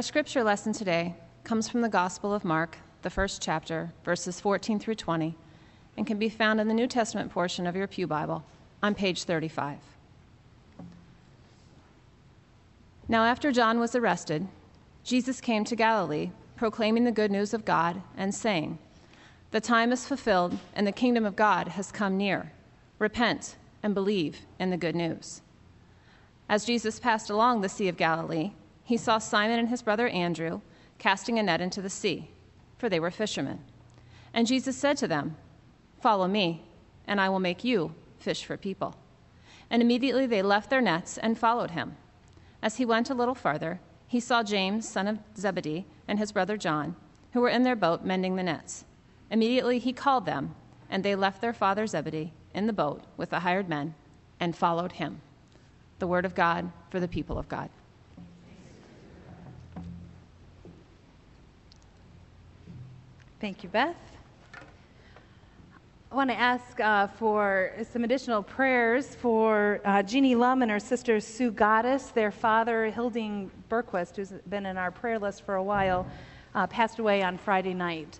Our scripture lesson today comes from the Gospel of Mark, the first chapter, verses 14 through 20, and can be found in the New Testament portion of your Pew Bible on page 35. Now, after John was arrested, Jesus came to Galilee, proclaiming the good news of God and saying, The time is fulfilled, and the kingdom of God has come near. Repent and believe in the good news. As Jesus passed along the Sea of Galilee, he saw Simon and his brother Andrew casting a net into the sea, for they were fishermen. And Jesus said to them, Follow me, and I will make you fish for people. And immediately they left their nets and followed him. As he went a little farther, he saw James, son of Zebedee, and his brother John, who were in their boat mending the nets. Immediately he called them, and they left their father Zebedee in the boat with the hired men and followed him. The word of God for the people of God. Thank you, Beth. I want to ask uh, for some additional prayers for uh, Jeannie Lum and her sister Sue Goddess. Their father, Hilding Berquist, who's been in our prayer list for a while, uh, passed away on Friday night.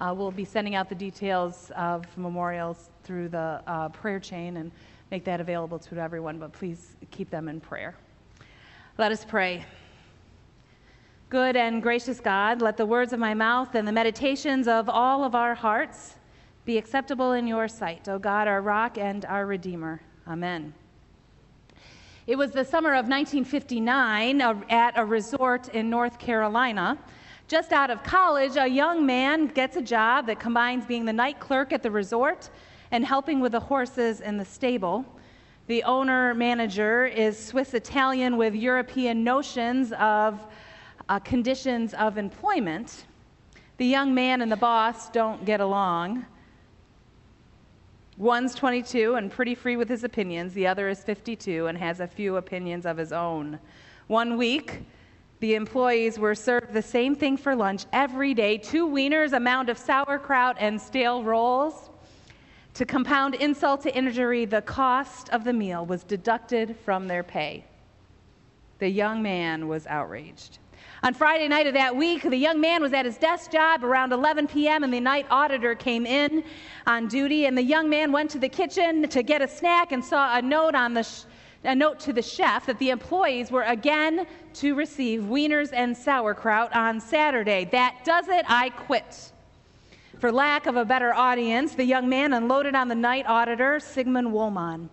Uh, we'll be sending out the details of memorials through the uh, prayer chain and make that available to everyone, but please keep them in prayer. Let us pray. Good and gracious God, let the words of my mouth and the meditations of all of our hearts be acceptable in your sight, O God, our rock and our redeemer. Amen. It was the summer of 1959 uh, at a resort in North Carolina. Just out of college, a young man gets a job that combines being the night clerk at the resort and helping with the horses in the stable. The owner manager is Swiss Italian with European notions of uh, conditions of employment. The young man and the boss don't get along. One's 22 and pretty free with his opinions. The other is 52 and has a few opinions of his own. One week, the employees were served the same thing for lunch every day two wieners, a mound of sauerkraut, and stale rolls. To compound insult to injury, the cost of the meal was deducted from their pay. The young man was outraged. On Friday night of that week, the young man was at his desk job around 11 p.m., and the night auditor came in on duty. And the young man went to the kitchen to get a snack and saw a note on the sh- a note to the chef that the employees were again to receive wieners and sauerkraut on Saturday. That does it, I quit. For lack of a better audience, the young man unloaded on the night auditor, Sigmund Wollman.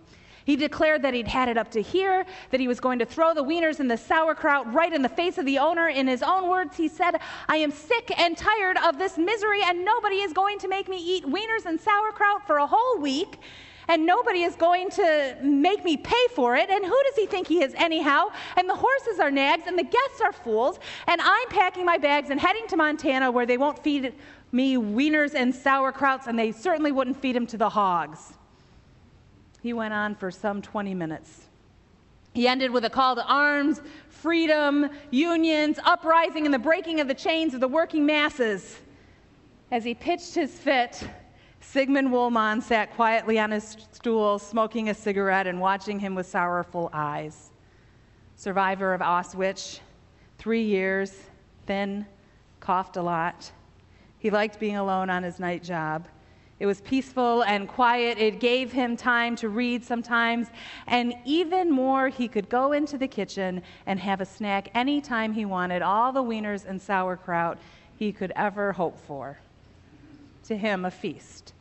He declared that he'd had it up to here, that he was going to throw the wieners and the sauerkraut right in the face of the owner. In his own words, he said, I am sick and tired of this misery, and nobody is going to make me eat wieners and sauerkraut for a whole week and nobody is going to make me pay for it. And who does he think he is, anyhow? And the horses are nags, and the guests are fools, and I'm packing my bags and heading to Montana where they won't feed me wieners and sauerkrauts, and they certainly wouldn't feed them to the hogs. He went on for some 20 minutes. He ended with a call to arms, freedom, unions, uprising, and the breaking of the chains of the working masses. As he pitched his fit, Sigmund Wollman sat quietly on his stool, smoking a cigarette and watching him with sorrowful eyes. Survivor of Auschwitz, three years, thin, coughed a lot. He liked being alone on his night job. It was peaceful and quiet. It gave him time to read sometimes. And even more, he could go into the kitchen and have a snack anytime he wanted, all the wieners and sauerkraut he could ever hope for. To him, a feast.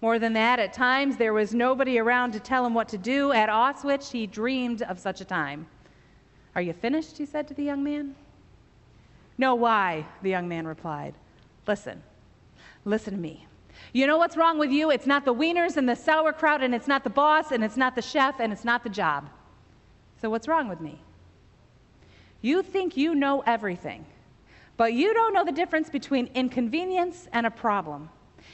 More than that, at times there was nobody around to tell him what to do. At Auschwitz, he dreamed of such a time. Are you finished? he said to the young man. No, why? The young man replied. Listen, listen to me. You know what's wrong with you? It's not the wieners and the sauerkraut, and it's not the boss, and it's not the chef, and it's not the job. So, what's wrong with me? You think you know everything, but you don't know the difference between inconvenience and a problem.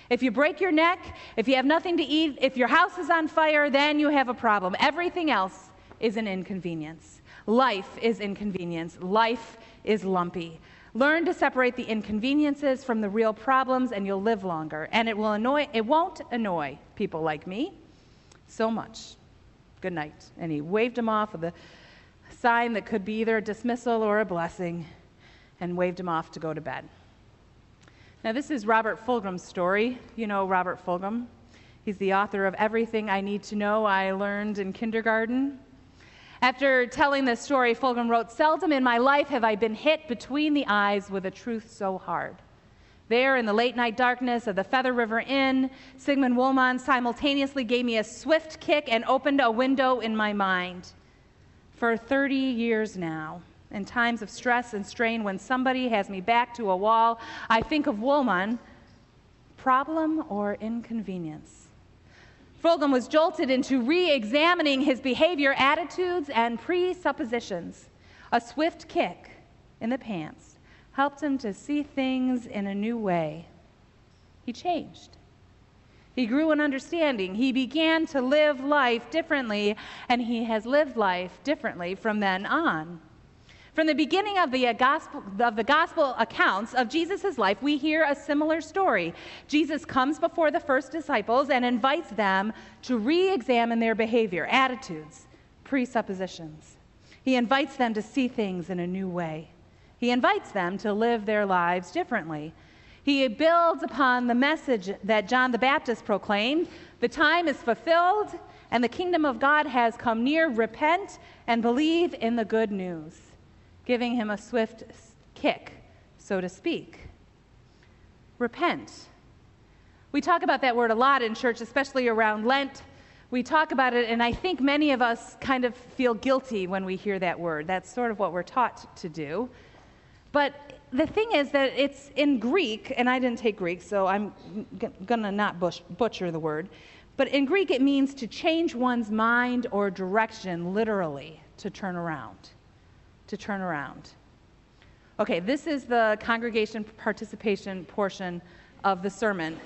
If you break your neck, if you have nothing to eat, if your house is on fire, then you have a problem. Everything else is an inconvenience. Life is inconvenience. Life is lumpy. Learn to separate the inconveniences from the real problems and you'll live longer. And it will annoy it won't annoy people like me so much. Good night. And he waved him off with a sign that could be either a dismissal or a blessing. and waved him off to go to bed. Now, this is Robert Fulghum's story. You know Robert Fulghum. He's the author of Everything I Need to Know I Learned in Kindergarten. After telling this story, Fulghum wrote Seldom in my life have I been hit between the eyes with a truth so hard. There, in the late night darkness of the Feather River Inn, Sigmund Wollman simultaneously gave me a swift kick and opened a window in my mind. For 30 years now, in times of stress and strain, when somebody has me back to a wall, I think of Wollman problem or inconvenience. Fulghum was jolted into re examining his behavior, attitudes, and presuppositions. A swift kick in the pants helped him to see things in a new way. He changed. He grew in understanding. He began to live life differently, and he has lived life differently from then on. From the beginning of the, uh, gospel, of the gospel accounts of Jesus' life, we hear a similar story. Jesus comes before the first disciples and invites them to re examine their behavior, attitudes, presuppositions. He invites them to see things in a new way. He invites them to live their lives differently. He builds upon the message that John the Baptist proclaimed the time is fulfilled and the kingdom of God has come near. Repent and believe in the good news giving him a swift kick, so to speak. Repent. We talk about that word a lot in church, especially around Lent. We talk about it, and I think many of us kind of feel guilty when we hear that word. That's sort of what we're taught to do. But the thing is that it's in Greek, and I didn't take Greek, so I'm g- going to not bush, butcher the word. But in Greek, it means to change one's mind or direction, literally, to turn around to turn around. Okay, this is the congregation participation portion of the sermon.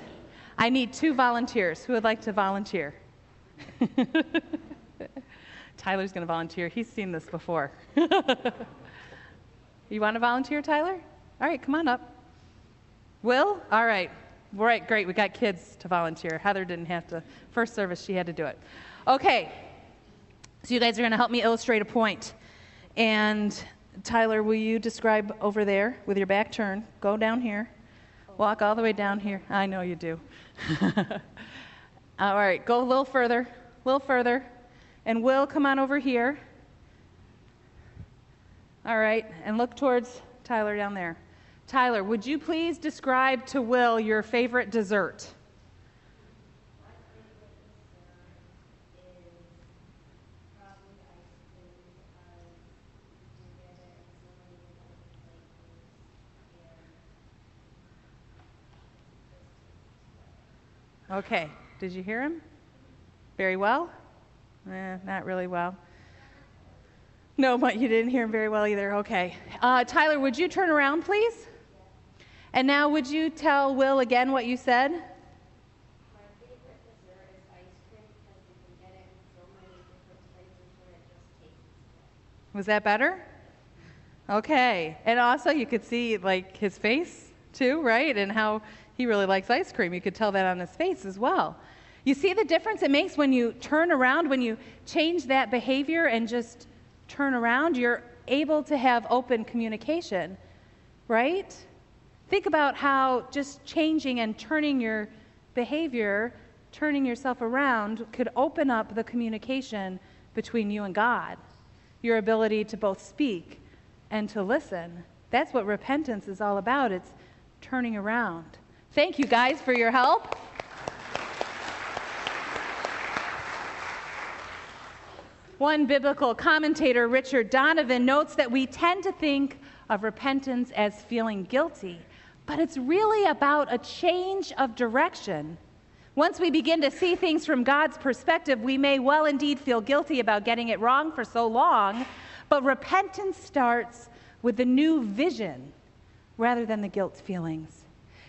I need two volunteers. Who would like to volunteer? Tyler's going to volunteer. He's seen this before. you want to volunteer, Tyler? All right, come on up. Will? All right. All right, great. We got kids to volunteer. Heather didn't have to. First service, she had to do it. Okay. So you guys are going to help me illustrate a point. And Tyler, will you describe over there with your back turned? Go down here. Walk all the way down here. I know you do. all right, go a little further, a little further. And Will, come on over here. All right, and look towards Tyler down there. Tyler, would you please describe to Will your favorite dessert? Okay, did you hear him? Very well? Eh, not really well. No, but you didn't hear him very well either. Okay. Uh, Tyler, would you turn around, please? And now, would you tell Will again what you said? My favorite dessert is ice cream because you can get it in so many places where it just tastes. Was that better? Okay. And also, you could see like his face too, right? And how he really likes ice cream. You could tell that on his face as well. You see the difference it makes when you turn around, when you change that behavior and just turn around? You're able to have open communication, right? Think about how just changing and turning your behavior, turning yourself around, could open up the communication between you and God. Your ability to both speak and to listen. That's what repentance is all about. It's turning around. Thank you guys for your help. One biblical commentator, Richard Donovan, notes that we tend to think of repentance as feeling guilty, but it's really about a change of direction. Once we begin to see things from God's perspective, we may well indeed feel guilty about getting it wrong for so long, but repentance starts with a new vision rather than the guilt feelings.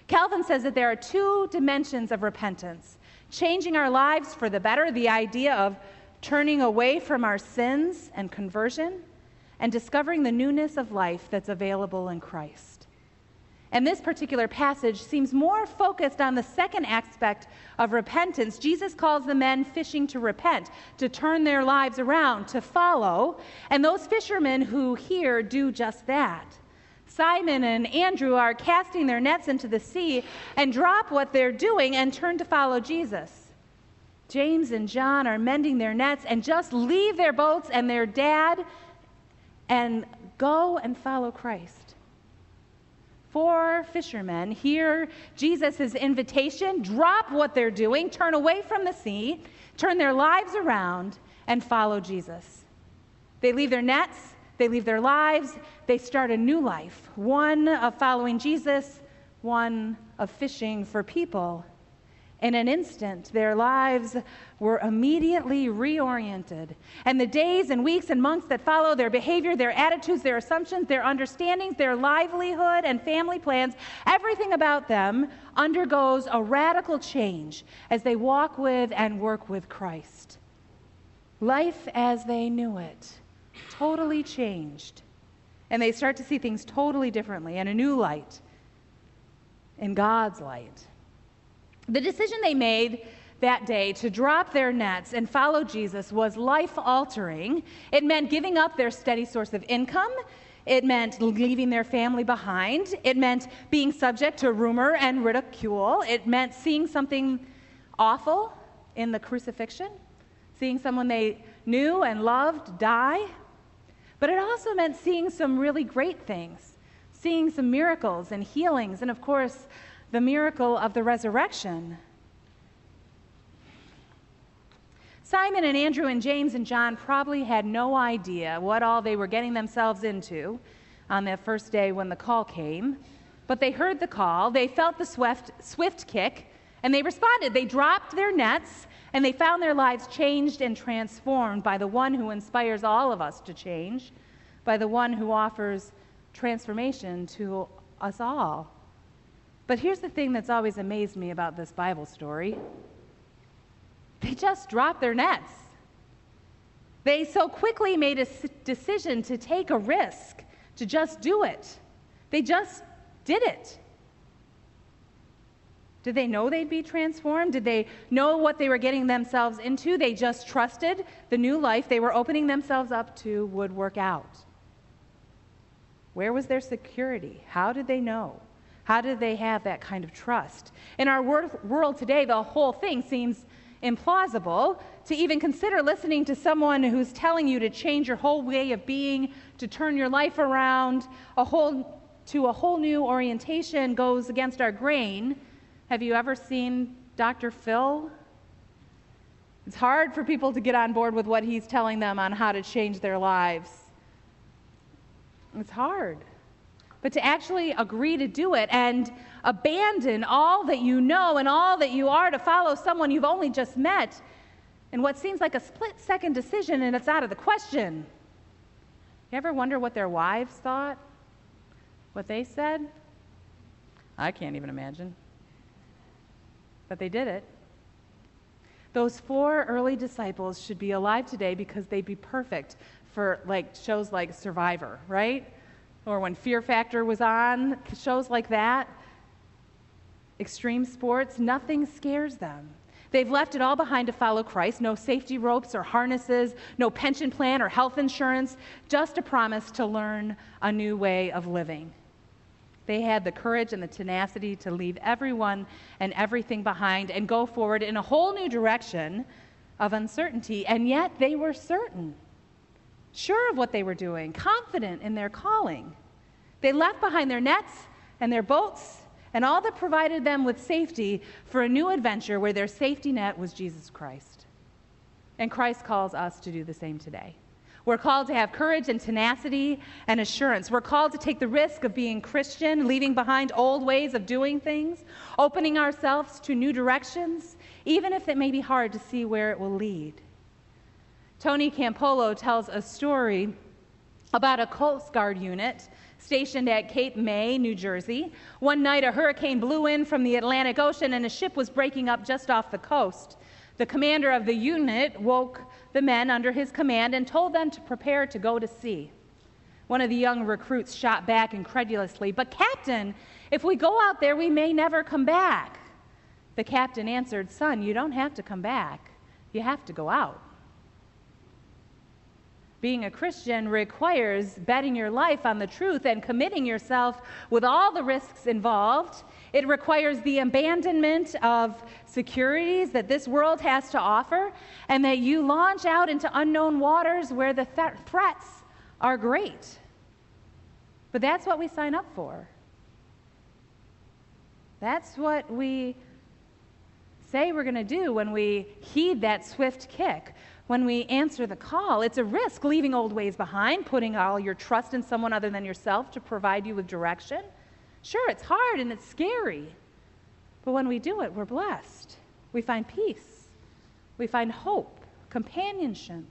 Calvin says that there are two dimensions of repentance changing our lives for the better, the idea of turning away from our sins and conversion, and discovering the newness of life that's available in Christ. And this particular passage seems more focused on the second aspect of repentance. Jesus calls the men fishing to repent, to turn their lives around, to follow. And those fishermen who hear do just that. Simon and Andrew are casting their nets into the sea and drop what they're doing and turn to follow Jesus. James and John are mending their nets and just leave their boats and their dad and go and follow Christ. Four fishermen hear Jesus' invitation, drop what they're doing, turn away from the sea, turn their lives around, and follow Jesus. They leave their nets they leave their lives, they start a new life one of following Jesus, one of fishing for people. In an instant, their lives were immediately reoriented. And the days and weeks and months that follow, their behavior, their attitudes, their assumptions, their understandings, their livelihood and family plans, everything about them undergoes a radical change as they walk with and work with Christ. Life as they knew it totally changed. And they start to see things totally differently in a new light, in God's light. The decision they made that day to drop their nets and follow Jesus was life altering. It meant giving up their steady source of income. It meant leaving their family behind. It meant being subject to rumor and ridicule. It meant seeing something awful in the crucifixion, seeing someone they knew and loved die. But it also meant seeing some really great things, seeing some miracles and healings, and of course, the miracle of the resurrection. Simon and Andrew and James and John probably had no idea what all they were getting themselves into on that first day when the call came. But they heard the call, they felt the swift, swift kick, and they responded. They dropped their nets and they found their lives changed and transformed by the one who inspires all of us to change, by the one who offers transformation to us all. But here's the thing that's always amazed me about this Bible story they just dropped their nets. They so quickly made a decision to take a risk, to just do it. They just did it. Did they know they'd be transformed? Did they know what they were getting themselves into? They just trusted the new life they were opening themselves up to would work out. Where was their security? How did they know? How did they have that kind of trust? In our world today, the whole thing seems implausible to even consider listening to someone who's telling you to change your whole way of being, to turn your life around, a whole, to a whole new orientation goes against our grain. Have you ever seen Dr. Phil? It's hard for people to get on board with what he's telling them on how to change their lives. It's hard. But to actually agree to do it and abandon all that you know and all that you are to follow someone you've only just met in what seems like a split second decision and it's out of the question. You ever wonder what their wives thought? What they said? I can't even imagine but they did it. Those four early disciples should be alive today because they'd be perfect for like shows like Survivor, right? Or when Fear Factor was on, shows like that. Extreme sports, nothing scares them. They've left it all behind to follow Christ no safety ropes or harnesses, no pension plan or health insurance, just a promise to learn a new way of living. They had the courage and the tenacity to leave everyone and everything behind and go forward in a whole new direction of uncertainty. And yet they were certain, sure of what they were doing, confident in their calling. They left behind their nets and their boats and all that provided them with safety for a new adventure where their safety net was Jesus Christ. And Christ calls us to do the same today. We're called to have courage and tenacity and assurance. We're called to take the risk of being Christian, leaving behind old ways of doing things, opening ourselves to new directions, even if it may be hard to see where it will lead. Tony Campolo tells a story about a Coast Guard unit stationed at Cape May, New Jersey. One night, a hurricane blew in from the Atlantic Ocean and a ship was breaking up just off the coast. The commander of the unit woke the men under his command and told them to prepare to go to sea. One of the young recruits shot back incredulously, But, Captain, if we go out there, we may never come back. The captain answered, Son, you don't have to come back. You have to go out. being a Christian requires betting your life on the truth and committing yourself with all the risks involved. It requires the abandonment of securities that this world has to offer, and that you launch out into unknown waters where the th- threats are great. But that's what we sign up for. That's what we say we're going to do when we heed that swift kick, when we answer the call. It's a risk leaving old ways behind, putting all your trust in someone other than yourself to provide you with direction. Sure, it's hard and it's scary, but when we do it, we're blessed. We find peace, we find hope, companionship,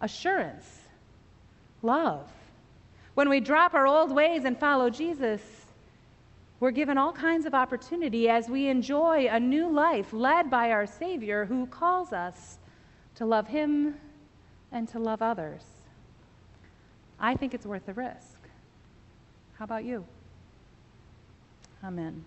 assurance, love. When we drop our old ways and follow Jesus, we're given all kinds of opportunity as we enjoy a new life led by our Savior who calls us to love Him and to love others. I think it's worth the risk. How about you? Amen.